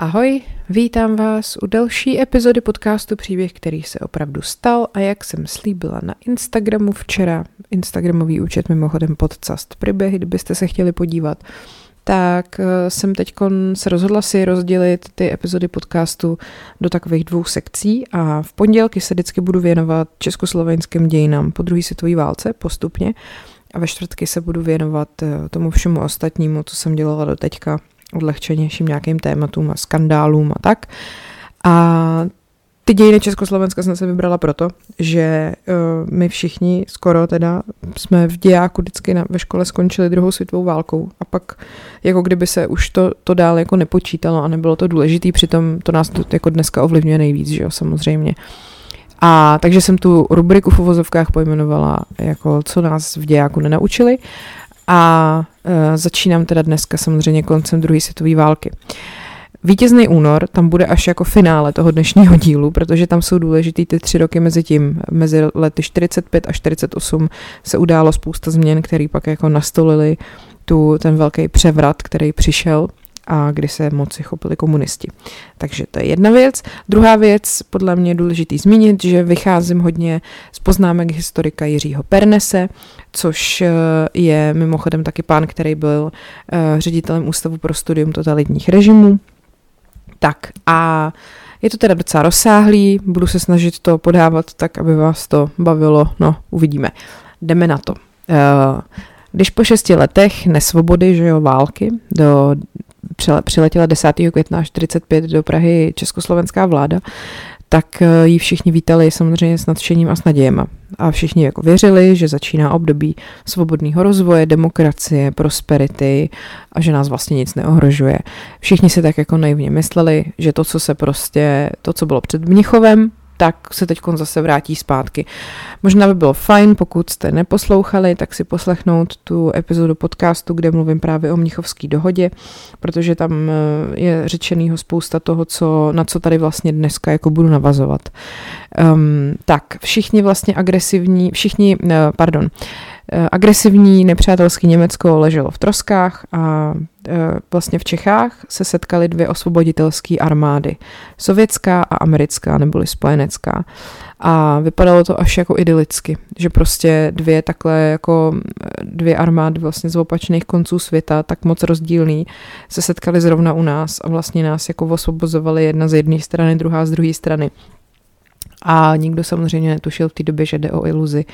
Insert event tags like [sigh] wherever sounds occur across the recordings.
Ahoj, vítám vás u další epizody podcastu Příběh, který se opravdu stal a jak jsem slíbila na Instagramu včera, Instagramový účet mimochodem podcast Příběhy, kdybyste se chtěli podívat, tak eh, jsem teď se rozhodla si rozdělit ty epizody podcastu do takových dvou sekcí a v pondělky se vždycky budu věnovat československým dějinám po druhé světové válce postupně a ve čtvrtky se budu věnovat eh, tomu všemu ostatnímu, co jsem dělala do teďka, odlehčenějším nějakým tématům a skandálům a tak. A ty dějiny Československa jsem se vybrala proto, že uh, my všichni skoro teda jsme v dějáku vždycky na, ve škole skončili druhou světovou válkou a pak jako kdyby se už to, to dál jako nepočítalo a nebylo to důležitý, přitom to nás to jako dneska ovlivňuje nejvíc, že jo, samozřejmě. A takže jsem tu rubriku v uvozovkách pojmenovala jako co nás v dějáku nenaučili a e, začínám teda dneska samozřejmě koncem druhé světové války. Vítězný únor tam bude až jako finále toho dnešního dílu, protože tam jsou důležitý ty tři roky mezi tím. Mezi lety 45 a 48 se událo spousta změn, které pak jako nastolili tu, ten velký převrat, který přišel a kdy se moci chopili komunisti. Takže to je jedna věc. Druhá věc, podle mě je důležitý zmínit, že vycházím hodně z poznámek historika Jiřího Pernese, což eh, je mimochodem taky pán, který byl eh, ředitelem Ústavu pro studium totalitních režimů. Tak a je to teda docela rozsáhlý, budu se snažit to podávat tak, aby vás to bavilo, no uvidíme. Jdeme na to. Eh, když po šesti letech nesvobody, že jo, války, do přiletěla 10. května 45 do Prahy československá vláda, tak eh, ji všichni vítali samozřejmě s nadšením a s nadějema. A všichni jako věřili, že začíná období svobodného rozvoje, demokracie, prosperity a že nás vlastně nic neohrožuje. Všichni si tak jako naivně mysleli, že to, co se prostě, to, co bylo před Mnichovem, tak se teď zase vrátí zpátky. Možná by bylo fajn, pokud jste neposlouchali, tak si poslechnout tu epizodu podcastu, kde mluvím právě o Mnichovské dohodě, protože tam eh, je řečenýho spousta toho, co, na co tady vlastně dneska jako budu navazovat. Um, tak, všichni vlastně agresivní, všichni, uh, pardon, Eh, agresivní nepřátelský Německo leželo v troskách a eh, vlastně v Čechách se setkaly dvě osvoboditelské armády. Sovětská a americká, neboli spojenecká. A vypadalo to až jako idylicky, že prostě dvě takhle jako eh, dvě armády vlastně z opačných konců světa, tak moc rozdílný, se setkaly zrovna u nás a vlastně nás jako osvobozovali jedna z jedné strany, druhá z druhé strany. A nikdo samozřejmě netušil v té době, že jde o iluzi,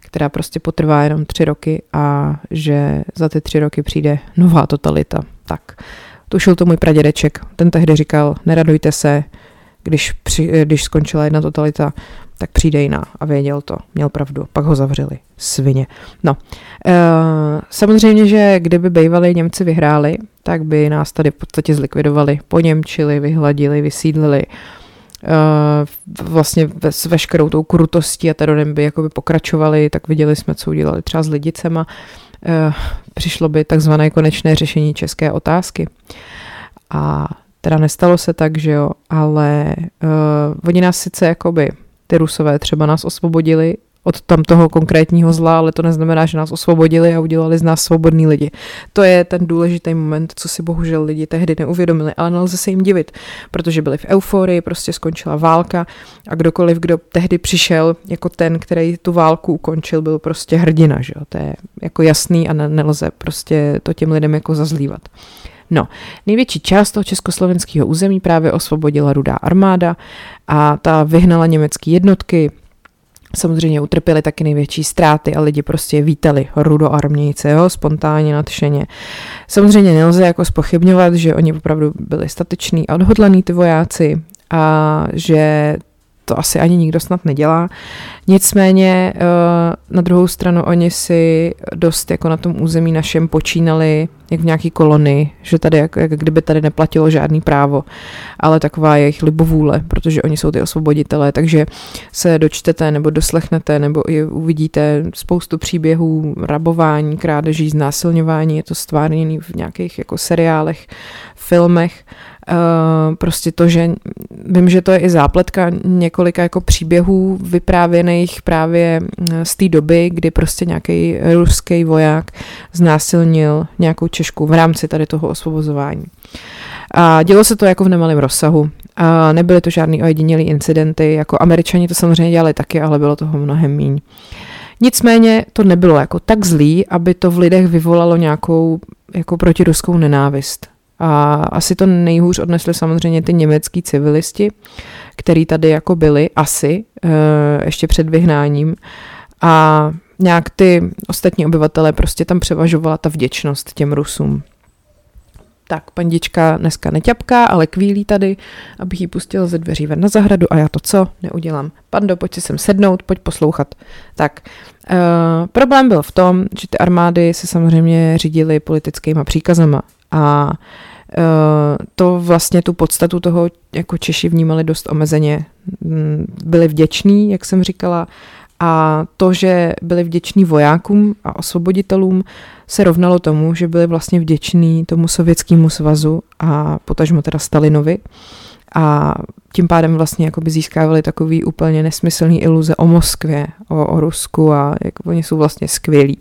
která prostě potrvá jenom tři roky a že za ty tři roky přijde nová totalita. Tak, tušil to můj pradědeček. Ten tehdy říkal, neradujte se, když, při, když skončila jedna totalita, tak přijde jiná a věděl to, měl pravdu, pak ho zavřeli, svině. No, e, samozřejmě, že kdyby bývali Němci vyhráli, tak by nás tady v podstatě zlikvidovali, poněmčili, vyhladili, vysídlili, vlastně s veškerou tou krutostí a teronem by jakoby pokračovali, tak viděli jsme, co udělali třeba s lidicema. Eh, přišlo by takzvané konečné řešení české otázky. A teda nestalo se tak, že jo, ale uh, oni nás sice jakoby, ty rusové třeba nás osvobodili od tam toho konkrétního zla, ale to neznamená, že nás osvobodili a udělali z nás svobodní lidi. To je ten důležitý moment, co si bohužel lidi tehdy neuvědomili, ale nelze se jim divit, protože byli v euforii, prostě skončila válka a kdokoliv, kdo tehdy přišel jako ten, který tu válku ukončil, byl prostě hrdina, že jo? to je jako jasný a nelze prostě to těm lidem jako zazlívat. No, největší část toho československého území právě osvobodila rudá armáda a ta vyhnala německé jednotky, samozřejmě utrpěli taky největší ztráty a lidi prostě vítali rudoarmějce, jo, spontánně, nadšeně. Samozřejmě nelze jako spochybňovat, že oni opravdu byli stateční a odhodlaní ty vojáci a že to asi ani nikdo snad nedělá. Nicméně eh, na druhou stranu oni si dost jako na tom území našem počínali jak v nějaký kolony, že tady jak, jak kdyby tady neplatilo žádný právo, ale taková je jejich libovůle, protože oni jsou ty osvoboditelé, takže se dočtete nebo doslechnete nebo i uvidíte spoustu příběhů rabování, krádeží, znásilňování, je to stvárněný v nějakých jako seriálech, filmech. Prostě to, že vím, že to je i zápletka několika jako příběhů vyprávěných právě z té doby, kdy prostě nějaký ruský voják znásilnil nějakou Češku v rámci tady toho osvobozování. A dělo se to jako v nemalém rozsahu. A nebyly to žádný ojedinělý incidenty, jako američani to samozřejmě dělali taky, ale bylo toho mnohem míň. Nicméně to nebylo jako tak zlý, aby to v lidech vyvolalo nějakou jako protiruskou nenávist. A asi to nejhůř odnesli samozřejmě ty německý civilisti, který tady jako byli asi eh, ještě před vyhnáním. A nějak ty ostatní obyvatele prostě tam převažovala ta vděčnost těm Rusům. Tak, pandička dneska neťapká, ale kvílí tady, abych ji pustil ze dveří ven na zahradu a já to co? Neudělám. Pando, pojď si sem sednout, pojď poslouchat. Tak, uh, problém byl v tom, že ty armády se samozřejmě řídily politickýma příkazama a uh, to vlastně tu podstatu toho jako Češi vnímali dost omezeně. Mm, byli vděční, jak jsem říkala, a to, že byli vděční vojákům a osvoboditelům, se rovnalo tomu, že byli vlastně vděční tomu sovětskému svazu a potažmo teda Stalinovi. A tím pádem vlastně jakoby získávali takový úplně nesmyslný iluze o Moskvě, o, o Rusku a jak oni jsou vlastně skvělí.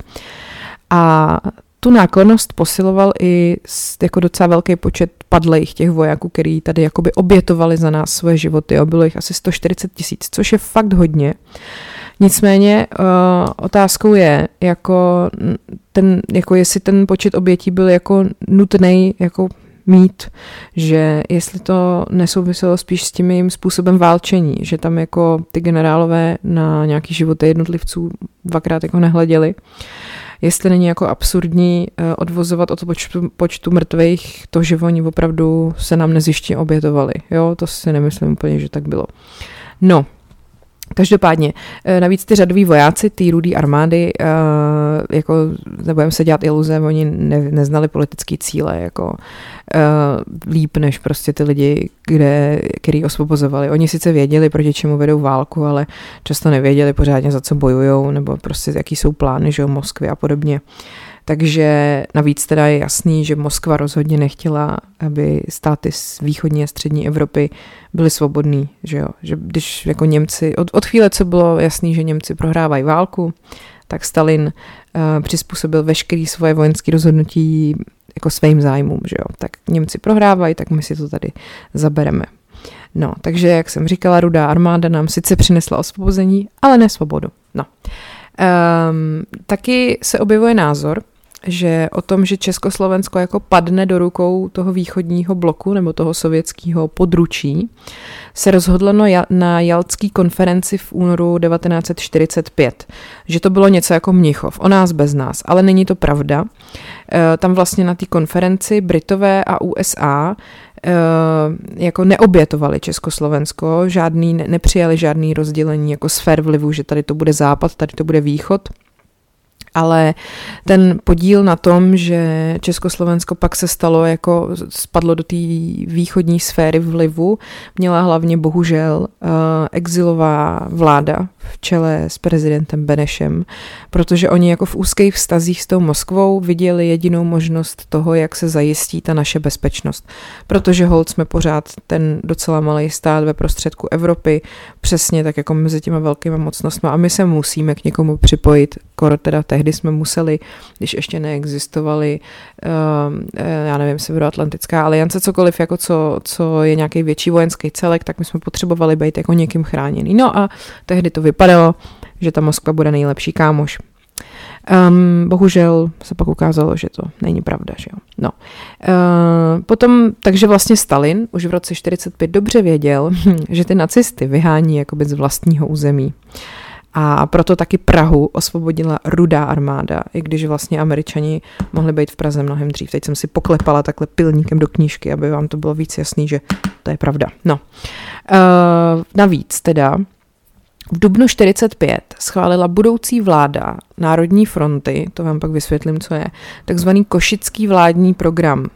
A tu náklonost posiloval i jako docela velký počet padlých těch vojáků, který tady jakoby obětovali za nás svoje životy. Bylo jich asi 140 tisíc, což je fakt hodně. Nicméně uh, otázkou je, jako, ten, jako jestli ten počet obětí byl jako nutný jako mít, že jestli to nesouviselo spíš s tím jejím způsobem válčení, že tam jako ty generálové na nějaký životy jednotlivců dvakrát jako nehleděli. Jestli není jako absurdní uh, odvozovat od počtu, počtu mrtvých to, že oni opravdu se nám nezjištně obětovali. Jo, to si nemyslím úplně, že tak bylo. No, Každopádně, eh, navíc ty řadoví vojáci, ty rudý armády, eh, jako nebudeme se dělat iluze, oni ne, neznali politické cíle, jako eh, líp než prostě ty lidi, kde, který osvobozovali. Oni sice věděli, proti čemu vedou válku, ale často nevěděli pořádně, za co bojují, nebo prostě jaký jsou plány, že o Moskvy a podobně. Takže navíc teda je jasný, že Moskva rozhodně nechtěla, aby státy z východní a střední Evropy byly svobodný, že jo. Že když jako Němci, od, od chvíle, co bylo jasný, že Němci prohrávají válku, tak Stalin uh, přizpůsobil veškerý svoje vojenské rozhodnutí jako svým zájmům, že jo. Tak Němci prohrávají, tak my si to tady zabereme. No, takže jak jsem říkala, rudá armáda nám sice přinesla osvobození, ale ne svobodu. No. Um, taky se objevuje názor, že o tom, že Československo jako padne do rukou toho východního bloku nebo toho sovětského područí, se rozhodlo na Jaltské konferenci v únoru 1945, že to bylo něco jako Mnichov, o nás bez nás, ale není to pravda. E, tam vlastně na té konferenci Britové a USA e, jako neobětovali Československo, žádný, nepřijali žádný rozdělení jako sfér vlivu, že tady to bude západ, tady to bude východ, ale ten podíl na tom, že Československo pak se stalo jako spadlo do té východní sféry vlivu, měla hlavně bohužel uh, exilová vláda v čele s prezidentem Benešem, protože oni jako v úzkých vztazích s tou Moskvou viděli jedinou možnost toho, jak se zajistí ta naše bezpečnost. Protože hold jsme pořád ten docela malý stát ve prostředku Evropy, přesně tak jako mezi těma velkými mocnostmi a my se musíme k někomu připojit, kor teda tehdy jsme museli, když ještě neexistovaly, uh, já nevím, Severoatlantická aliance, cokoliv, jako co, co je nějaký větší vojenský celek, tak my jsme potřebovali být jako někým chráněný. No a tehdy to vypadalo, že ta Moskva bude nejlepší kámoš. Um, bohužel se pak ukázalo, že to není pravda, že jo. No. Uh, potom, takže vlastně Stalin už v roce 45 dobře věděl, [laughs] že ty nacisty vyhání jakoby z vlastního území. A proto taky Prahu osvobodila rudá armáda, i když vlastně američani mohli být v Praze mnohem dřív. Teď jsem si poklepala takhle pilníkem do knížky, aby vám to bylo víc jasný, že to je pravda. No. Uh, navíc teda v dubnu 45 schválila budoucí vláda Národní fronty, to vám pak vysvětlím, co je, takzvaný košický vládní program,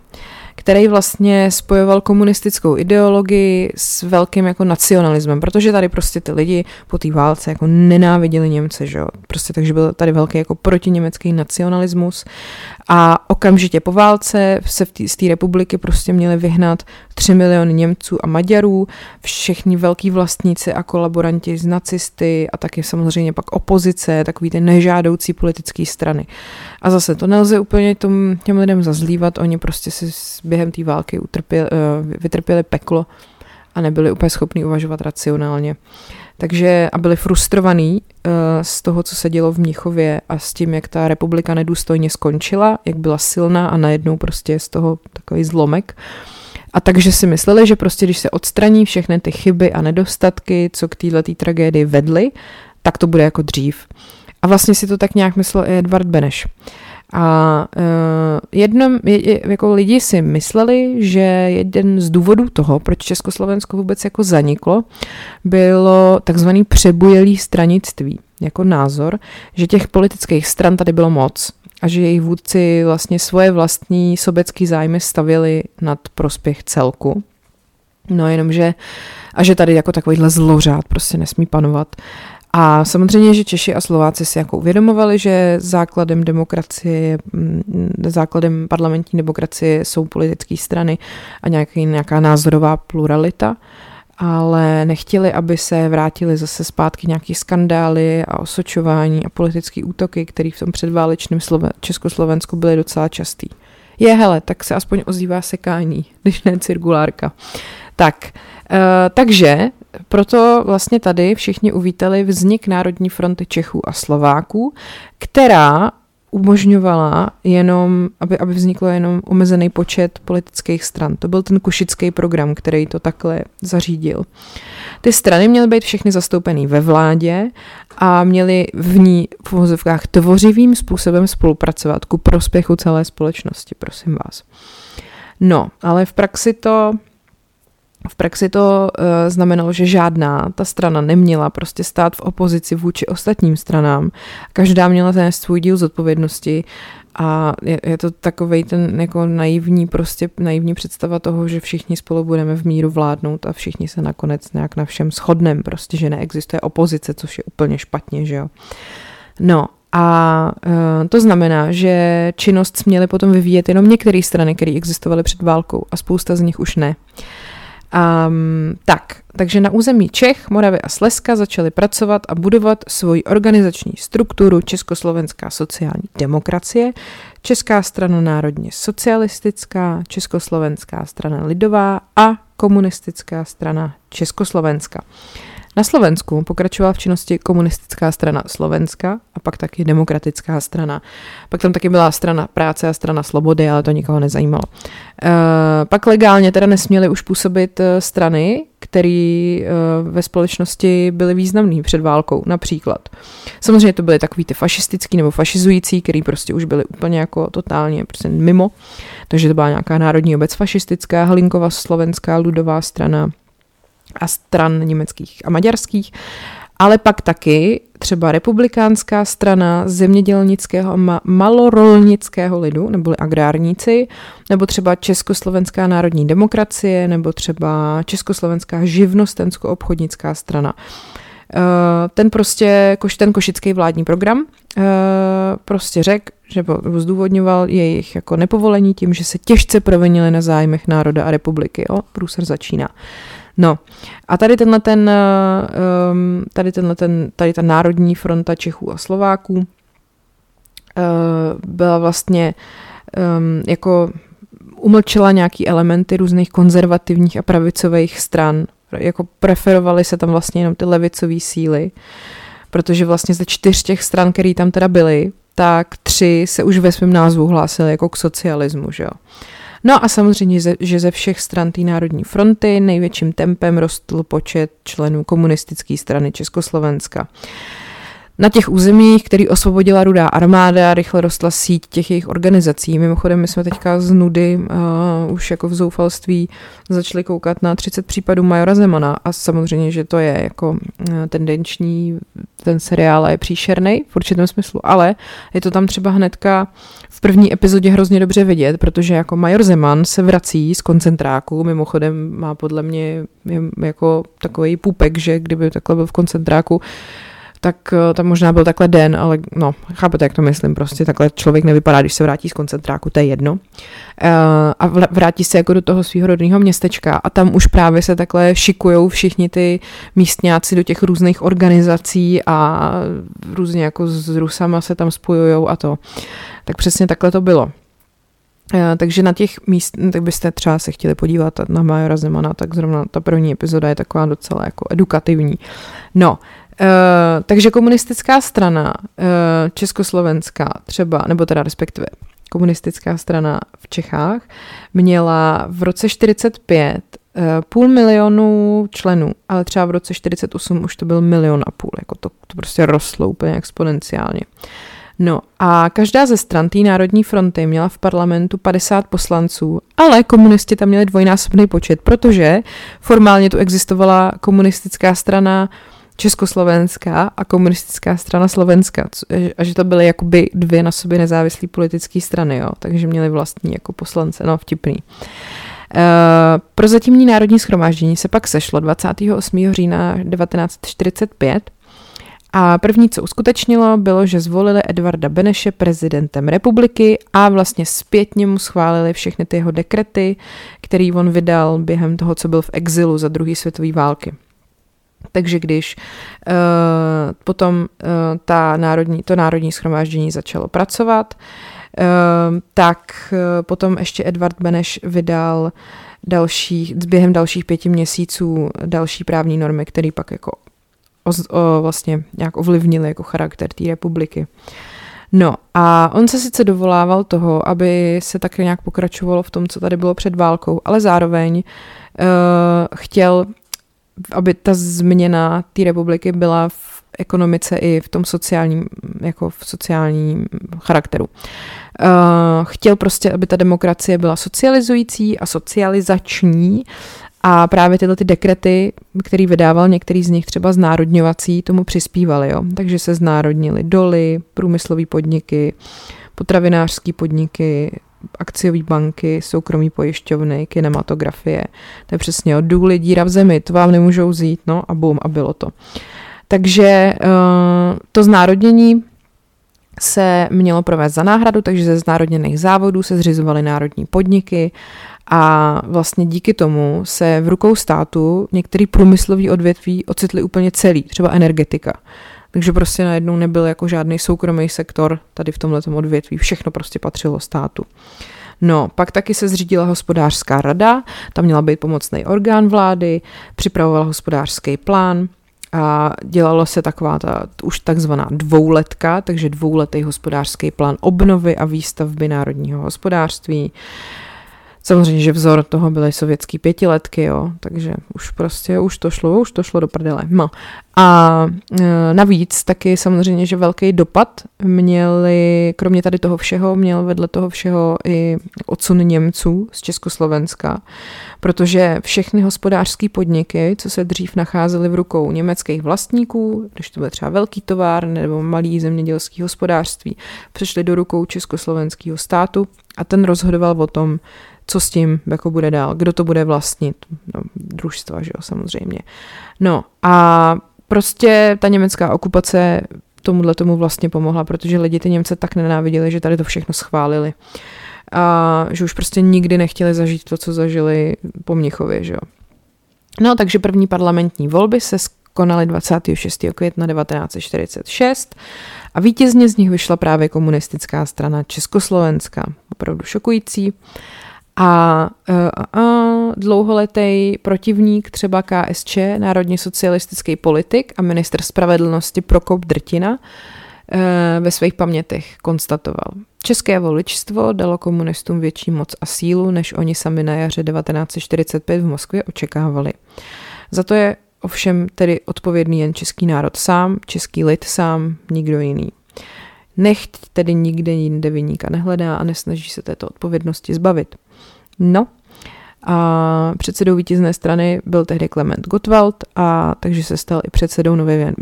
který vlastně spojoval komunistickou ideologii s velkým jako nacionalismem, protože tady prostě ty lidi po té válce jako nenáviděli Němce, že jo? Prostě takže byl tady velký jako protiněmecký nacionalismus a okamžitě po válce se v tý, z té republiky prostě měli vyhnat 3 miliony Němců a Maďarů, všichni velký vlastníci a kolaboranti z nacisty a taky samozřejmě pak opozice, takový ty nežádoucí politické strany. A zase to nelze úplně tom, těm lidem zazlívat, oni prostě si během té války utrpěli, eh, vytrpěli peklo a nebyli úplně schopni uvažovat racionálně. Takže a byli frustrovaní uh, z toho, co se dělo v Mnichově a s tím, jak ta republika nedůstojně skončila, jak byla silná a najednou prostě z toho takový zlomek. A takže si mysleli, že prostě když se odstraní všechny ty chyby a nedostatky, co k této tragédii vedly, tak to bude jako dřív. A vlastně si to tak nějak myslel i Edvard Beneš. A uh, jednom, je, jako lidi si mysleli, že jeden z důvodů toho, proč Československo vůbec jako zaniklo, bylo takzvaný přebujelý stranictví, jako názor, že těch politických stran tady bylo moc a že jejich vůdci vlastně svoje vlastní sobecký zájmy stavili nad prospěch celku. No jenomže, a že tady jako takovýhle zlořád prostě nesmí panovat. A samozřejmě, že Češi a Slováci si jako uvědomovali, že základem demokracie, mm, základem parlamentní demokracie jsou politické strany a nějaký, nějaká názorová pluralita, ale nechtěli, aby se vrátili zase zpátky nějaký skandály a osočování a politické útoky, které v tom předválečném Sloven- Československu byly docela častý. Je, hele, tak se aspoň ozývá sekání, když ne cirkulárka. Tak, uh, takže proto vlastně tady všichni uvítali vznik Národní fronty Čechů a Slováků, která umožňovala jenom, aby, aby vzniklo jenom omezený počet politických stran. To byl ten kušický program, který to takhle zařídil. Ty strany měly být všechny zastoupený ve vládě a měly v ní v vozovkách tvořivým způsobem spolupracovat ku prospěchu celé společnosti, prosím vás. No, ale v praxi to v praxi to uh, znamenalo, že žádná ta strana neměla prostě stát v opozici vůči ostatním stranám. Každá měla ten svůj díl zodpovědnosti a je, je to takový ten jako naivní, prostě naivní představa toho, že všichni spolu budeme v míru vládnout a všichni se nakonec nějak na všem shodneme, prostě, že neexistuje opozice, což je úplně špatně, že jo. No a uh, to znamená, že činnost směly potom vyvíjet jenom některé strany, které existovaly před válkou a spousta z nich už ne. Um, tak, takže na území Čech, Moravy a Slezska začali pracovat a budovat svoji organizační strukturu Československá sociální demokracie, Česká strana národně socialistická, Československá strana lidová a komunistická strana Československa. Na Slovensku pokračovala v činnosti komunistická strana Slovenska a pak taky demokratická strana. Pak tam taky byla strana práce a strana slobody, ale to nikoho nezajímalo. E, pak legálně teda nesměly už působit eh, strany, které e, ve společnosti byly významné před válkou, například. Samozřejmě to byly takový ty fašistický nebo fašizující, který prostě už byly úplně jako totálně prostě mimo. Takže to byla nějaká národní obec fašistická, Hlinkova slovenská ludová strana, a stran německých a maďarských, ale pak taky třeba republikánská strana zemědělnického a malorolnického lidu, neboli agrárníci, nebo třeba Československá národní demokracie, nebo třeba Československá živnostensko-obchodnická strana. Eh, ten prostě, ten košický vládní program eh, prostě řekl, že zdůvodňoval jejich jako nepovolení tím, že se těžce provinili na zájmech národa a republiky. Jo? Průser začíná. No a tady tenhle ten, um, tady tenhle ten, tady ta národní fronta Čechů a Slováků uh, byla vlastně um, jako umlčela nějaký elementy různých konzervativních a pravicových stran. Jako preferovaly se tam vlastně jenom ty levicové síly, protože vlastně ze čtyř těch stran, které tam teda byly, tak tři se už ve svém názvu hlásily jako k socialismu, že jo. No a samozřejmě, že ze všech stran té Národní fronty největším tempem rostl počet členů komunistické strany Československa. Na těch územích, který osvobodila rudá armáda, rychle rostla síť těch jejich organizací. Mimochodem, my jsme teďka z nudy, uh, už jako v zoufalství, začali koukat na 30 případů Majora Zemana a samozřejmě, že to je jako uh, tendenční, ten seriál je příšerný v určitém smyslu, ale je to tam třeba hnedka v první epizodě hrozně dobře vidět, protože jako Major Zeman se vrací z koncentráku, mimochodem má podle mě jako takový půpek, že kdyby takhle byl v koncentráku, tak eh, tam možná byl takhle den, ale no, chápete, jak to myslím, prostě takhle člověk nevypadá, když se vrátí z koncentráku, to je jedno. Uh, a vrátí se jako do toho svého rodného městečka a tam už právě se takhle šikujou všichni ty místňáci do těch různých organizací a různě jako s Rusama se tam spojujou a to. Tak přesně takhle to bylo. Uh, takže na těch míst, tak byste třeba se chtěli podívat na Majora Zemana, tak zrovna ta první epizoda je taková docela jako edukativní. No, Uh, takže komunistická strana uh, Československá třeba, nebo teda respektive komunistická strana v Čechách měla v roce 45 uh, eh, půl milionu členů, ale třeba v roce 48 už to byl milion a půl, jako to, to prostě rostlo úplně exponenciálně. No a každá ze stran té Národní fronty měla v parlamentu 50 poslanců, ale komunisti tam měli dvojnásobný počet, protože formálně tu existovala komunistická strana Československá a komunistická strana Slovenska, a že to byly jakoby dvě na sobě nezávislé politické strany, jo, takže měli vlastní jako poslance, no vtipný. Uh, pro zatímní národní schromáždění se pak sešlo 28. října 1945 a první, co uskutečnilo, bylo, že zvolili Edvarda Beneše prezidentem republiky a vlastně zpětně mu schválili všechny ty jeho dekrety, který on vydal během toho, co byl v exilu za druhé světové války. Takže když uh, potom uh, ta národní, to národní schromáždění začalo pracovat, uh, tak potom ještě Edvard Beneš vydal další, během dalších pěti měsíců další právní normy, které pak jako o, o, vlastně nějak ovlivnily jako charakter té republiky. No a on se sice dovolával toho, aby se tak nějak pokračovalo v tom, co tady bylo před válkou, ale zároveň uh, chtěl aby ta změna té republiky byla v ekonomice i v tom sociálním, jako v sociálním charakteru. Uh, chtěl prostě, aby ta demokracie byla socializující a socializační a právě tyhle ty dekrety, který vydával některý z nich třeba znárodňovací, tomu přispívali. Jo? Takže se znárodnili doly, průmyslové podniky, potravinářské podniky, akciové banky, soukromí pojišťovny, kinematografie. To je přesně od důly díra v zemi, to vám nemůžou zít, no a bum, a bylo to. Takže uh, to znárodnění se mělo provést za náhradu, takže ze znárodněných závodů se zřizovaly národní podniky a vlastně díky tomu se v rukou státu některý průmyslový odvětví ocitly úplně celý, třeba energetika. Takže prostě najednou nebyl jako žádný soukromý sektor tady v tomhle odvětví, všechno prostě patřilo státu. No, pak taky se zřídila hospodářská rada, tam měla být pomocný orgán vlády, připravoval hospodářský plán a dělalo se taková ta už takzvaná dvouletka, takže dvouletý hospodářský plán obnovy a výstavby národního hospodářství. Samozřejmě, že vzor toho byly sovětský pětiletky, jo, takže už prostě, už to šlo, už to šlo do prdele. No. A e, navíc taky samozřejmě, že velký dopad měli, kromě tady toho všeho, měl vedle toho všeho i odsun Němců z Československa, protože všechny hospodářské podniky, co se dřív nacházely v rukou německých vlastníků, když to byl třeba velký tovar nebo malý zemědělský hospodářství, přešly do rukou československého státu a ten rozhodoval o tom, co s tím jako bude dál, kdo to bude vlastnit, no, družstva, že jo, samozřejmě. No a prostě ta německá okupace tomuhle tomu vlastně pomohla, protože lidi ty Němce tak nenáviděli, že tady to všechno schválili. A že už prostě nikdy nechtěli zažít to, co zažili po Mnichově, že jo. No, takže první parlamentní volby se konaly 26. května 1946 a vítězně z nich vyšla právě komunistická strana Československa. Opravdu šokující. A, a, a dlouholetý protivník třeba KSČ, národně socialistický politik a minister spravedlnosti Prokop Drtina e, ve svých pamětech konstatoval. České voličstvo dalo komunistům větší moc a sílu, než oni sami na jaře 1945 v Moskvě očekávali. Za to je ovšem tedy odpovědný jen český národ sám, český lid sám, nikdo jiný. Nechť tedy nikde jinde vyníka nehledá a nesnaží se této odpovědnosti zbavit. No, a předsedou vítězné strany byl tehdy Klement Gottwald, a takže se stal i předsedou nově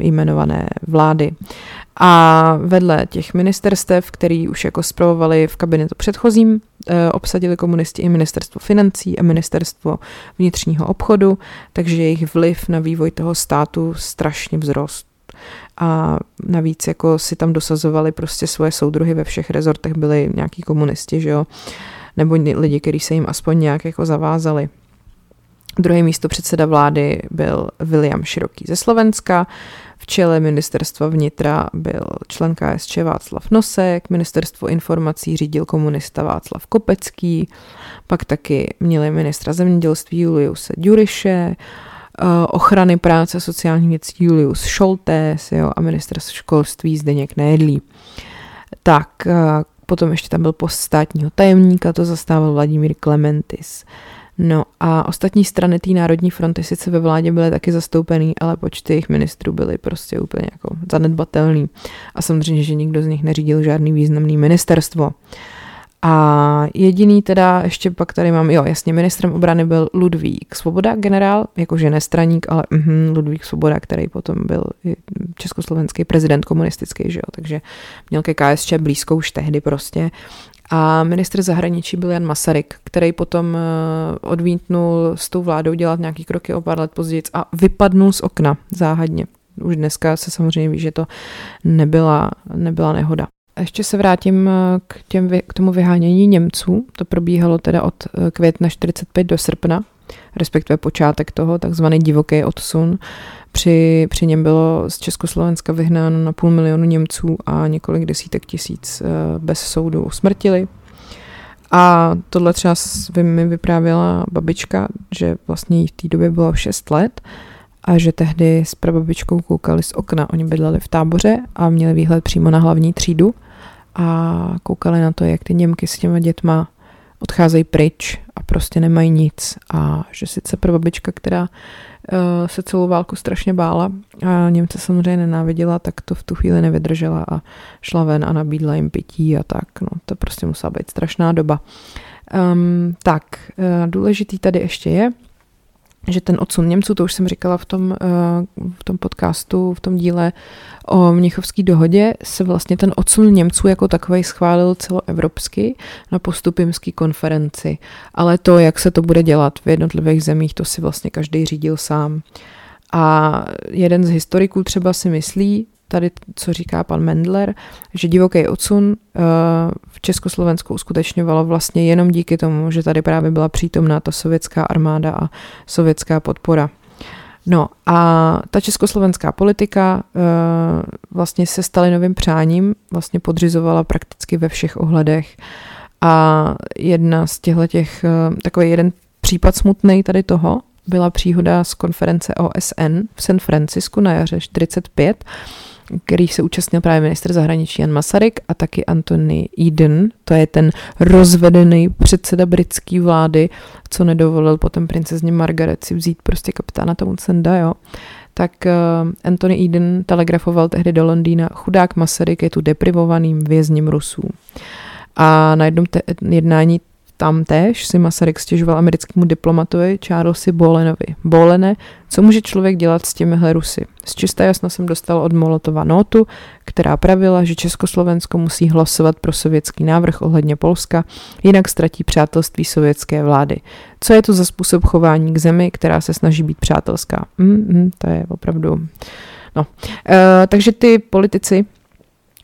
jmenované vlády. A vedle těch ministerstev, který už jako zpravovali v kabinetu předchozím, eh, obsadili komunisti i ministerstvo financí a ministerstvo vnitřního obchodu, takže jejich vliv na vývoj toho státu strašně vzrost. A navíc jako si tam dosazovali prostě svoje soudruhy ve všech rezortech, byli nějaký komunisti, že jo nebo lidi, kteří se jim aspoň nějak jako zavázali. Druhý místo předseda vlády byl William Široký ze Slovenska, v čele ministerstva vnitra byl člen KSČ Václav Nosek, ministerstvo informací řídil komunista Václav Kopecký, pak taky měli ministra zemědělství Juliuse Ďuriše, eh, ochrany práce sociálních věcí Julius Šoltés jo, a ministra školství Zdeněk Nejedlí. Tak eh, Potom ještě tam byl post státního tajemníka, to zastával Vladimír Klementis. No a ostatní strany té Národní fronty sice ve vládě byly taky zastoupený, ale počty jejich ministrů byly prostě úplně jako zanedbatelný. A samozřejmě, že nikdo z nich neřídil žádný významný ministerstvo. A jediný teda, ještě pak tady mám, jo, jasně, ministrem obrany byl Ludvík Svoboda, generál, jakože nestraník, ale mm, Ludvík Svoboda, který potom byl československý prezident komunistický, že jo, takže měl ke KSČ blízko už tehdy prostě. A ministr zahraničí byl Jan Masaryk, který potom eh, odmítnul s tou vládou dělat nějaký kroky o pár let později a vypadnul z okna záhadně. Už dneska se samozřejmě ví, že to nebyla, nebyla nehoda. Ještě se vrátím eh, k, těm, k tomu vyhánění Němců. To probíhalo teda od eh, května 45 do srpna, respektive počátek toho, takzvaný divoký odsun. Při, při něm bylo z Československa vyhnáno na půl milionu Němců a několik desítek tisíc eh, bez soudu usmrtili. A tohle třeba mi vyprávěla babička, že vlastně jí v té době bylo 6 let a že tehdy s prababičkou koukali z okna. Oni bydleli v táboře a měli výhled přímo na hlavní třídu a koukali na to, jak ty Němky s těma dětma odcházejí pryč a prostě nemají nic. A že sice prababička, která uh, se celou válku strašně bála a Němce samozřejmě nenáviděla, tak to v tu chvíli nevydržela a šla ven a nabídla jim pití a tak. No, to prostě musela být strašná doba. Um, tak, uh, důležitý tady ještě je, že ten odsun Němců, to už jsem říkala v tom, eh, v tom podcastu, v tom díle o Mnichovské dohodě, se vlastně ten odsun Němců jako takový schválil celoevropsky na postupimské konferenci. Ale to, jak se to bude dělat v jednotlivých zemích, to si vlastně každý řídil sám. A jeden z historiků třeba si myslí, tady, co říká pan Mendler, že divoký odsun eh, v Československu uskutečňovalo vlastně jenom díky tomu, že tady právě byla přítomná ta sovětská armáda a sovětská podpora. No a ta československá politika eh, vlastně se Stalinovým přáním vlastně podřizovala prakticky ve všech ohledech a jedna z těchto těch, eh, takový jeden případ smutný tady toho, byla příhoda z konference OSN v San Francisku na jaře 45, který se účastnil právě minister zahraničí Jan Masaryk a taky Anthony Eden, to je ten rozvedený předseda britské vlády, co nedovolil potom princezně Margaret si vzít prostě kapitána tomu Senda, jo. Tak uh, Anthony Eden telegrafoval tehdy do Londýna, chudák Masaryk je tu deprivovaným vězněm Rusů. A na jednom te- jednání tam též si Masaryk stěžoval americkému diplomatovi Charlesi Bolenovi. Bolene, co může člověk dělat s těmihle Rusy? Z čisté jasna jsem dostal od Molotova notu, která pravila, že Československo musí hlasovat pro sovětský návrh ohledně Polska, jinak ztratí přátelství sovětské vlády. Co je to za způsob chování k zemi, která se snaží být přátelská? Mm, mm, to je opravdu... No. E, takže ty politici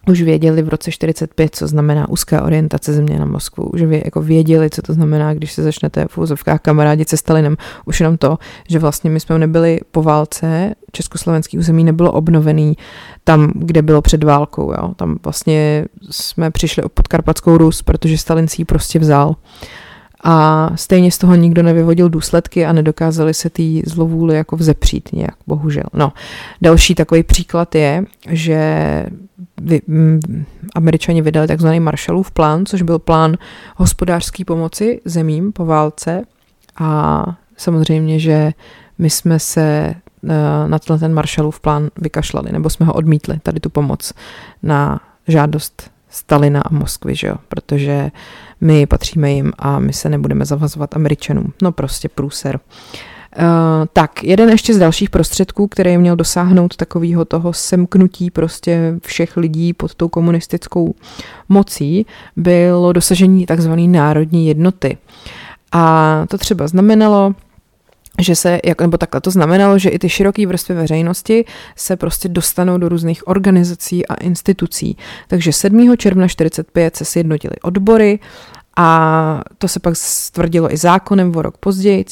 už věděli v roce 45, co znamená úzká orientace země na Moskvu. Už vě, jako věděli, co to znamená, když se začnete v úzovkách kamarádi se Stalinem. Už jenom to, že vlastně my jsme nebyli po válce, československý území nebylo obnovený tam, kde bylo před válkou. Jo. Tam vlastně jsme přišli o podkarpatskou Rus, protože Stalin si ji prostě vzal. A stejně z toho nikdo nevyvodil důsledky a nedokázali se té zlovůli jako vzepřít nějak, bohužel. No, další takový příklad je, že vy, m, američani vydali takzvaný Marshallův plán, což byl plán hospodářské pomoci zemím po válce a samozřejmě, že my jsme se na ten Marshallův plán vykašlali, nebo jsme ho odmítli, tady tu pomoc na žádost Stalina a Moskvy, že jo? protože my patříme jim a my se nebudeme zavazovat Američanům. No prostě průser. Uh, tak, jeden ještě z dalších prostředků, který měl dosáhnout takového toho semknutí prostě všech lidí pod tou komunistickou mocí, bylo dosažení takzvané národní jednoty. A to třeba znamenalo, že se, jak, nebo takhle to znamenalo, že i ty široké vrstvy veřejnosti se prostě dostanou do různých organizací a institucí. Takže 7. června 45 se sjednotily odbory a to se pak stvrdilo i zákonem o rok později.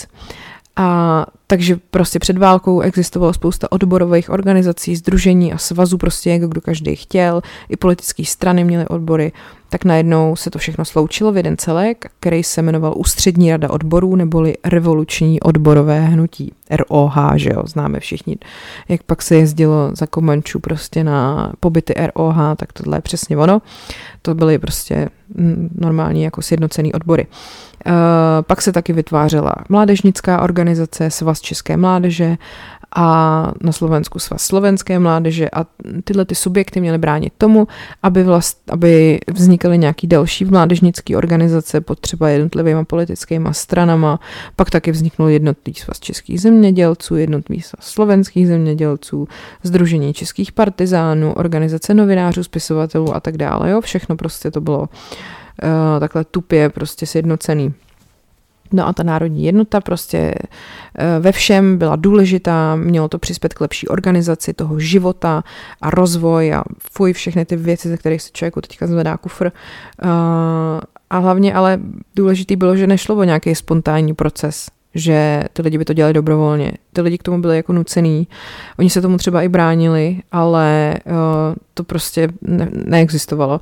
A takže prostě před válkou existovalo spousta odborových organizací, združení a svazů, prostě jako kdo každý chtěl, i politické strany měly odbory, tak najednou se to všechno sloučilo v jeden celek, který se jmenoval Ústřední rada odborů, neboli Revoluční odborové hnutí, ROH, že jo, známe všichni, jak pak se jezdilo za Komančů prostě na pobyty ROH, tak tohle je přesně ono. To byly prostě mm, normální jako sjednocený odbory. Uh, pak se taky vytvářela mládežnická organizace, Svaz České mládeže a na Slovensku svaz slovenské mládeže a tyhle ty subjekty měly bránit tomu, aby, vlast, aby vznikaly nějaký další mládežnické organizace pod třeba jednotlivými politickými stranama, pak taky vzniknul jednotlivý svaz českých zemědělců, jednotlivý svaz slovenských zemědělců, Združení českých partizánů, organizace novinářů, spisovatelů a tak dále. Jo? Všechno prostě to bylo uh, takhle tupě prostě sjednocený. No a ta národní jednota prostě eh, ve všem byla důležitá, mělo to přispět k lepší organizaci toho života a rozvoj a fuj, všechny ty věci, ze kterých se člověku teďka zvedá kufr. Eh, a hlavně ale důležitý bylo, že nešlo o nějaký spontánní proces, že ty lidi by to dělali dobrovolně. Ty lidi k tomu byli jako nucený. Oni se tomu třeba i bránili, ale uh, to prostě ne- neexistovalo.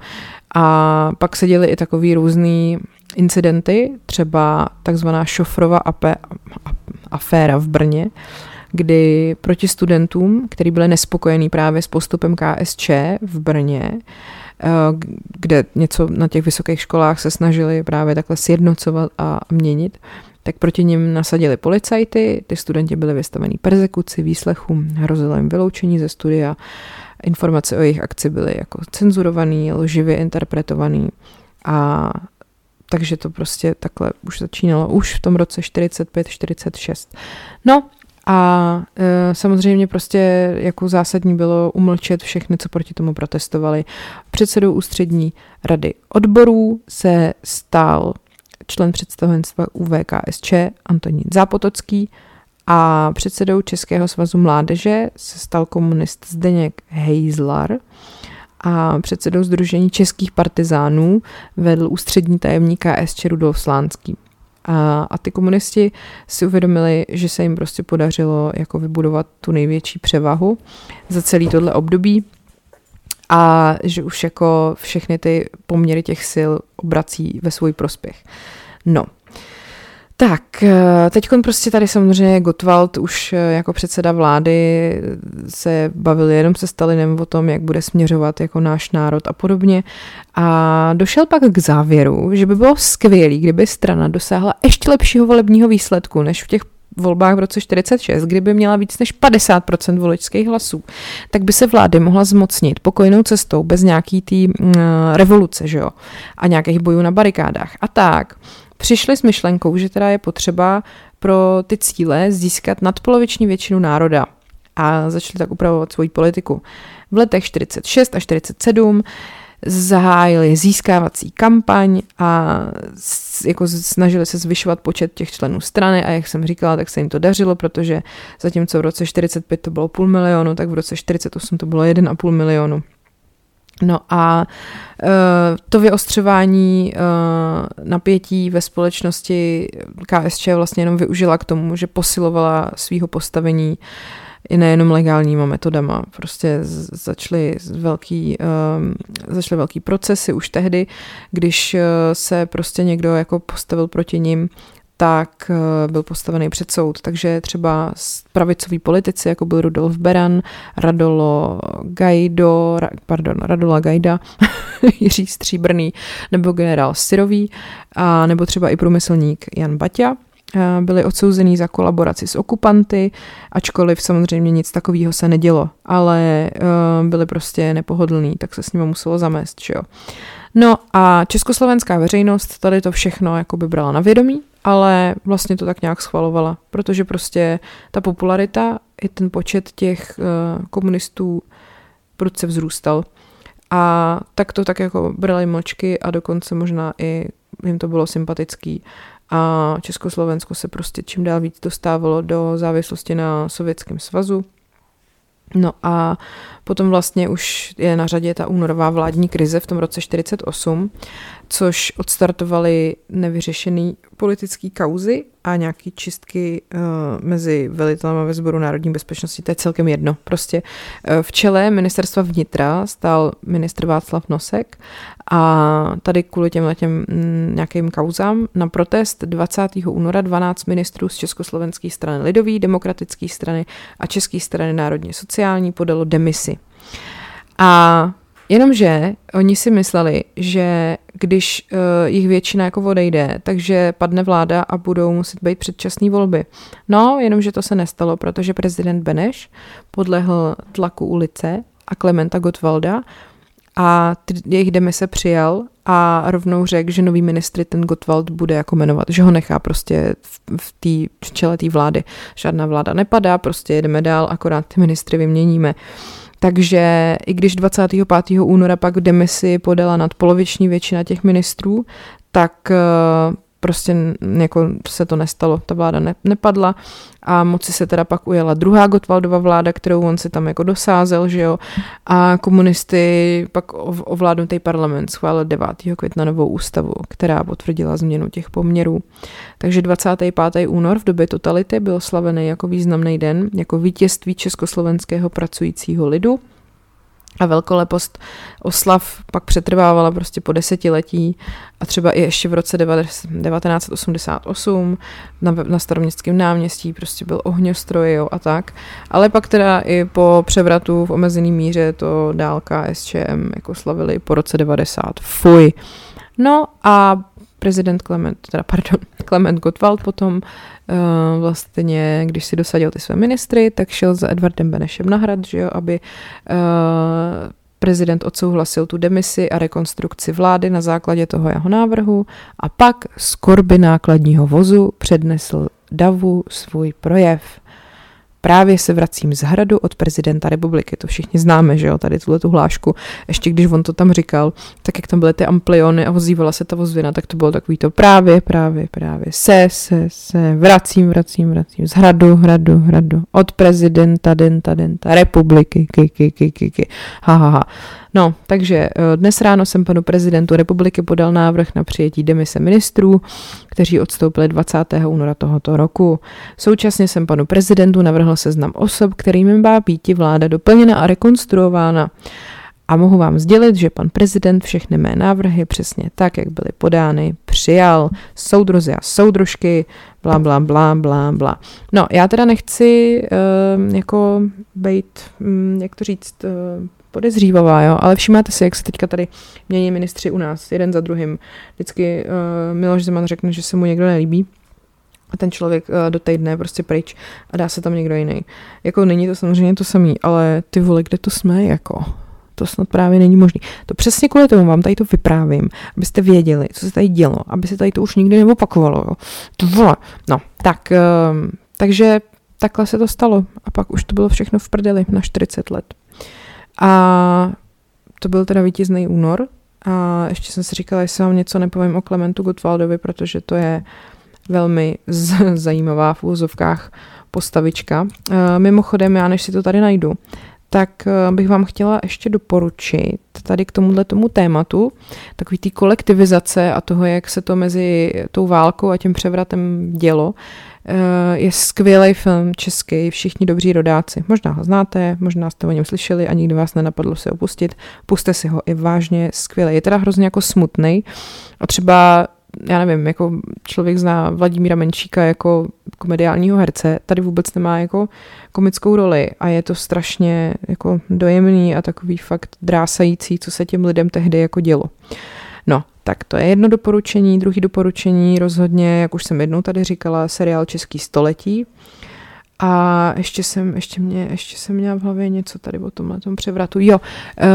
A pak se děli i takový různý incidenty, třeba takzvaná šofrova aféra v Brně, kdy proti studentům, kteří byli nespokojení právě s postupem KSČ v Brně, eh, kde něco na těch vysokých školách se snažili právě takhle sjednocovat a měnit, tak proti nim nasadili policajty, ty studenti byli vystaveni persekuci, výslechům, hrozilo jim vyloučení ze studia, informace o jejich akci byly jako cenzurovaný, lživě interpretovaný a takže to prostě takhle už začínalo už v tom roce 45-46. No a e, samozřejmě prostě jako zásadní bylo umlčet všechny, co proti tomu protestovali. Předsedou ústřední rady odborů se stal člen představenstva UVKSČ Antonín Zápotocký a předsedou Českého svazu mládeže se stal komunist Zdeněk Hejzlar a předsedou Združení českých partizánů vedl ústřední tajemník KSČ Rudolf Slánský. A, a ty komunisti si uvědomili, že se jim prostě podařilo jako vybudovat tu největší převahu za celý tohle období a že už jako všechny ty poměry těch sil obrací ve svůj prospěch. No, tak, eh, teď prostě tady samozřejmě Gottwald už eh, jako předseda vlády se bavil jenom se Stalinem o tom, jak bude směřovat jako náš národ a podobně. A došel pak k závěru, že by bylo skvělé, kdyby strana dosáhla ještě lepšího volebního výsledku než v těch volbách v roce 46, kdyby měla víc než 50% voličských hlasů, tak by se vlády mohla zmocnit pokojnou cestou bez nějaký tý mm, revoluce, že jo, a nějakých bojů na barikádách. A tak přišli s myšlenkou, že teda je potřeba pro ty cíle získat nadpoloviční většinu národa a začali tak upravovat svoji politiku. V letech 46 a 47 zahájili získávací kampaň a jako snažili se zvyšovat počet těch členů strany a jak jsem říkala, tak se jim to dařilo, protože zatímco v roce 45 to bylo půl milionu, tak v roce 48 to bylo 1,5 milionu. No a uh, to vyostřování uh, napětí ve společnosti KSČ vlastně jenom využila k tomu, že posilovala svého postavení i nejenom legálníma metodama. Prostě začaly velký, um, začaly velký procesy už tehdy, když se prostě někdo jako postavil proti ním, tak eh, byl postavený před soud. Takže třeba pravicoví politici, jako byl Rudolf Beran, Radolo Gajdo, pardon, Radola Gajda, [laughs] Jiří Stříbrný, nebo generál Syrový, a nebo třeba i průmyslník Jan Baťa, byli odsouzený za kolaboraci s okupanty, ačkoliv samozřejmě nic takového se nedělo, ale byli prostě nepohodlní, tak se s nimi muselo zamést, že jo. No a československá veřejnost tady to všechno jako by brala na vědomí, ale vlastně to tak nějak schvalovala, protože prostě ta popularita i ten počet těch uh, komunistů prudce vzrůstal. A tak to tak jako brali mlčky a dokonce možná i jim to bylo sympatický. A Československo se prostě čím dál víc dostávalo do závislosti na Sovětském svazu. No a potom vlastně už je na řadě ta únorová vládní krize v tom roce 48, což odstartovaly nevyřešený politický kauzy a nějaký čistky uh, mezi velitelem ve sboru národní bezpečnosti, to je celkem jedno. Prostě uh, v čele ministerstva vnitra stál ministr Václav Nosek a tady kvůli těm těm mm, nějakým kauzám na protest 20. února 12 ministrů z Československé strany lidový, demokratické strany a České strany národně sociální podalo demisi. A Jenomže oni si mysleli, že když uh, jich většina jako odejde, takže padne vláda a budou muset být předčasné volby. No, jenomže to se nestalo, protože prezident Beneš podlehl tlaku ulice a Klementa Gottwalda a ty, jejich demise přijal a rovnou řekl, že nový ministry ten Gottwald bude jako jmenovat, že ho nechá prostě v, v, tý, v čele té vlády. Žádná vláda nepadá, prostě jedeme dál, akorát ty ministry vyměníme. Takže i když 25. února pak demisi podala nadpoloviční většina těch ministrů, tak eh, prostě jako se to nestalo, ta vláda ne, nepadla a moci se teda pak ujela druhá Gotwaldova vláda, kterou on si tam jako dosázel, že jo, a komunisty pak ovládnutý parlament schválil 9. května novou ústavu, která potvrdila změnu těch poměrů. Takže 25. únor v době totality byl slavený jako významný den, jako vítězství československého pracujícího lidu, a velkolepost oslav pak přetrvávala prostě po desetiletí a třeba i ještě v roce 1988 na, na staroměstském náměstí prostě byl ohňostroj jo, a tak. Ale pak teda i po převratu v omezený míře to dálka SČM jako slavili po roce 90. Fuj. No a prezident Klement, teda [laughs] pardon, Klement Gottwald potom uh, vlastně, když si dosadil ty své ministry, tak šel za Edvardem Benešem na hrad, že jo, aby uh, prezident odsouhlasil tu demisi a rekonstrukci vlády na základě toho jeho návrhu a pak z korby nákladního vozu přednesl davu svůj projev. Právě se vracím z hradu od prezidenta republiky, to všichni známe, že jo, tady tuhle tu hlášku. Ještě když on to tam říkal, tak jak tam byly ty ampliony a ozývala se ta vozvina, tak to bylo takový to právě, právě, právě, se, se, se, vracím, vracím, vracím, z hradu, hradu, hradu, od prezidenta, denta, denta, republiky, ky, ky, ky, ky, ky, ha, ha, ha. No, takže eh, dnes ráno jsem panu prezidentu republiky podal návrh na přijetí demise ministrů, kteří odstoupili 20. února tohoto roku. Současně jsem panu prezidentu navrhl seznam osob, kterým má být vláda doplněna a rekonstruována. A mohu vám sdělit, že pan prezident všechny mé návrhy přesně tak, jak byly podány, přijal. Soudrozy a soudružky, bla, bla, bla, bla, bla. No, já teda nechci uh, jako být, um, jak to říct, uh, podezřívavá, jo? ale všímáte si, jak se teďka tady mění ministři u nás, jeden za druhým. Vždycky uh, Miloš Zeman řekne, že se mu někdo nelíbí, a ten člověk uh, do týdne prostě pryč a dá se tam někdo jiný. Jako není to samozřejmě to samý, ale ty vole, kde to jsme, jako to snad právě není možné. To přesně kvůli tomu vám tady to vyprávím, abyste věděli, co se tady dělo, aby se tady to už nikdy neopakovalo. Jo. To vole. No, tak, uh, takže takhle se to stalo a pak už to bylo všechno v prdeli na 40 let. A to byl teda vítězný únor. A ještě jsem si říkala, jestli vám něco nepovím o Klementu Gottwaldovi, protože to je velmi z- zajímavá v úzovkách postavička. E, mimochodem, já než si to tady najdu, tak e, bych vám chtěla ještě doporučit tady k tomuhle tomu tématu, takový té kolektivizace a toho, jak se to mezi tou válkou a tím převratem dělo, je skvělý film český, všichni dobří rodáci. Možná ho znáte, možná jste o něm slyšeli a nikdy vás nenapadlo se opustit. Puste si ho, i vážně skvělý. Je teda hrozně jako smutný. A třeba já nevím, jako člověk zná Vladimíra Menšíka jako komediálního herce, tady vůbec nemá jako komickou roli a je to strašně jako dojemný a takový fakt drásající, co se těm lidem tehdy jako dělo. No, tak to je jedno doporučení. Druhý doporučení rozhodně, jak už jsem jednou tady říkala, seriál Český století. A ještě jsem, ještě mě, ještě jsem měla v hlavě něco tady o tomhle tom převratu. Jo, uh,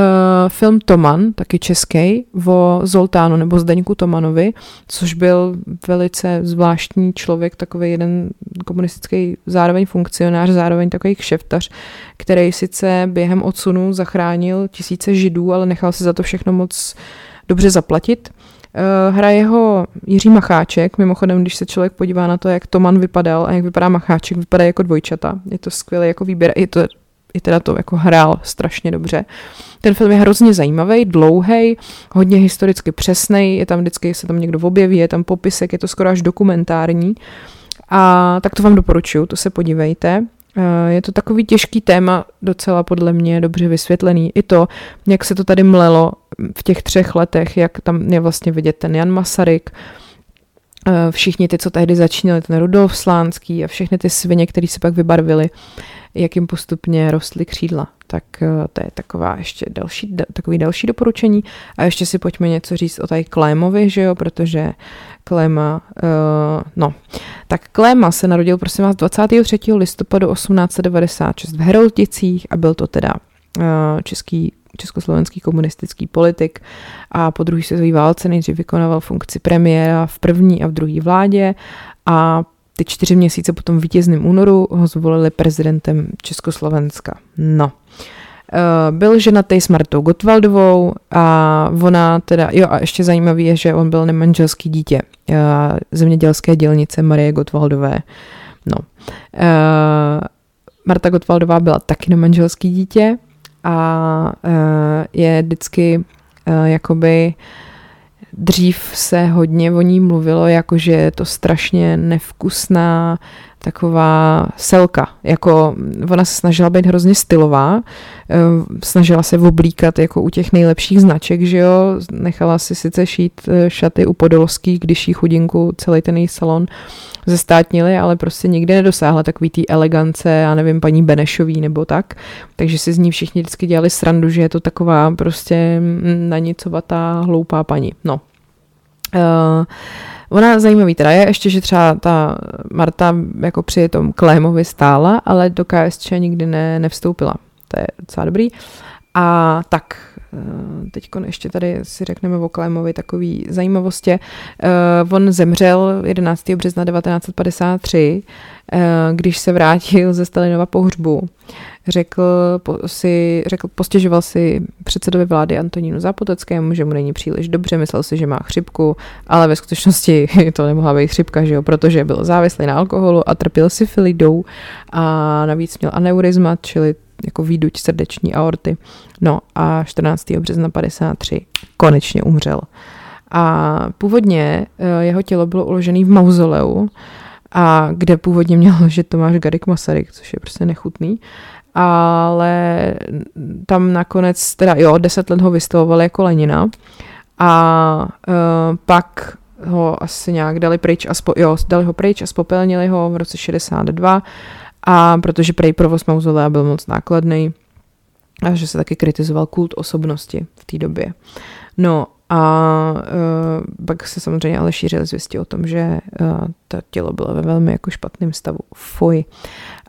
film Toman, taky český, o Zoltánu nebo Zdeňku Tomanovi, což byl velice zvláštní člověk, takový jeden komunistický zároveň funkcionář, zároveň takový kšeftař, který sice během odsunu zachránil tisíce židů, ale nechal si za to všechno moc dobře zaplatit. Uh, hraje ho Jiří Macháček, mimochodem, když se člověk podívá na to, jak Toman vypadal a jak vypadá Macháček, vypadá jako dvojčata. Je to skvělý jako výběr, je to i teda to jako hrál strašně dobře. Ten film je hrozně zajímavý, dlouhý, hodně historicky přesný, je tam vždycky, se tam někdo objeví, je tam popisek, je to skoro až dokumentární. A tak to vám doporučuju, to se podívejte. Eh, je to takový těžký téma, docela podle mě dobře vysvětlený. I to, jak se to tady mlelo v těch třech letech, jak tam je vlastně vidět ten Jan Masaryk, eh, všichni ty, co tehdy začínali, ten Rudolf Slánský a všechny ty svině, které se pak vybarvily, jak jim postupně rostly křídla. Tak eh, to je taková ještě další, takový další doporučení. A ještě si pojďme něco říct o tady Klémovi, že jo, protože Kléma, uh, no, tak Kléma se narodil prosím vás 23. listopadu 1896 v Herolticích a byl to teda uh, český československý komunistický politik a po druhé světové válce nejdřív vykonával funkci premiéra v první a v druhé vládě a ty čtyři měsíce potom v vítězném únoru ho zvolili prezidentem Československa. No. Eh, byl ženatý s Martou Gotwaldovou a ona teda, jo a ještě zajímavý je, že on byl nemanželský dítě eh, zemědělské dělnice Marie Gotwaldové. No. Eh, Marta Gotwaldová byla taky nemanželský dítě a je vždycky jakoby dřív se hodně o ní mluvilo, jako že je to strašně nevkusná, taková selka. Jako ona se snažila být hrozně stylová, eh, snažila se oblíkat jako u těch nejlepších značek, že jo, nechala si sice šít eh, šaty u Podolských, když jí chudinku celý ten její salon zestátnili, ale prostě nikdy nedosáhla takový té elegance, já nevím, paní Benešový nebo tak, takže si z ní všichni vždycky dělali srandu, že je to taková prostě nanicovatá, hloupá paní. No. Uh, Ona zajímavý teda je ještě, že třeba ta Marta jako při tom Klémovi stála, ale do KSČ nikdy ne, nevstoupila. To je docela dobrý. A tak, teď ještě tady si řekneme o Klémovi takový zajímavosti. Eh, on zemřel 11. března 1953, eh, když se vrátil ze Stalinova pohřbu řekl, si, řekl, postěžoval si předsedovi vlády Antonínu Zapoteckému, že mu není příliš dobře, myslel si, že má chřipku, ale ve skutečnosti [laughs] to nemohla být chřipka, že jo, protože byl závislý na alkoholu a trpěl syfilidou a navíc měl aneurizmat, čili jako výduť srdeční aorty. No a 14. března 53 konečně umřel. A původně eh, jeho tělo bylo uložené v mauzoleu, a kde původně měl [laughs] ležet Tomáš Garik Masaryk, což je prostě nechutný ale tam nakonec, teda jo, deset let ho vystavovali jako Lenina a uh, pak ho asi nějak dali pryč a spo, jo, dali ho pryč a spopelnili ho v roce 62 a protože prej provoz mauzolea byl moc nákladný a že se taky kritizoval kult osobnosti v té době. No a uh, pak se samozřejmě ale šířily zvěsti o tom, že uh, to tělo bylo ve velmi jako špatném stavu. Fuj.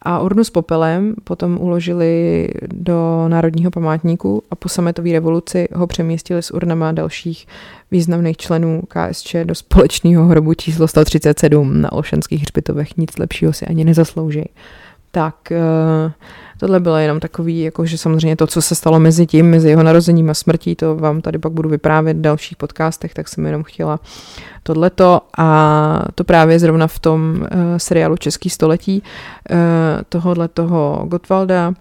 A urnu s popelem potom uložili do Národního památníku a po sametové revoluci ho přemístili s urnama dalších významných členů KSČ do společného hrobu číslo 137 na Olšanských hřbitovech. Nic lepšího si ani nezaslouží. Tak uh, Tohle bylo jenom takový, jako že samozřejmě to, co se stalo mezi tím, mezi jeho narozením a smrtí, to vám tady pak budu vyprávět v dalších podcastech, tak jsem jenom chtěla tohleto. A to právě zrovna v tom uh, seriálu Český století uh, tohohle toho Gottwalda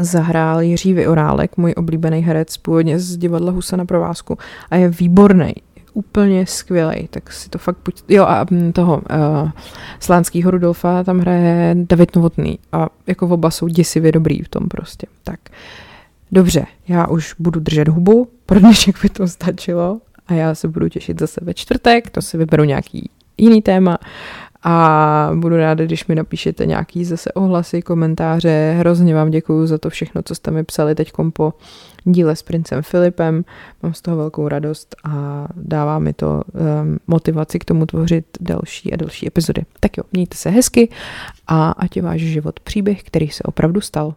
zahrál Jiří Vyorálek, můj oblíbený herec, původně z divadla Husa na provázku a je výborný úplně skvělý, tak si to fakt buď... Jo a mm, toho uh, Slánskýho Rudolfa tam hraje David Novotný a jako oba jsou děsivě dobrý v tom prostě. Tak dobře, já už budu držet hubu, pro dnešek by to stačilo a já se budu těšit zase ve čtvrtek, to si vyberu nějaký jiný téma a budu ráda, když mi napíšete nějaký zase ohlasy, komentáře. Hrozně vám děkuju za to všechno, co jste mi psali teď po díle s princem Filipem. Mám z toho velkou radost a dává mi to um, motivaci k tomu tvořit další a další epizody. Tak jo, mějte se hezky a ať je váš život příběh, který se opravdu stal.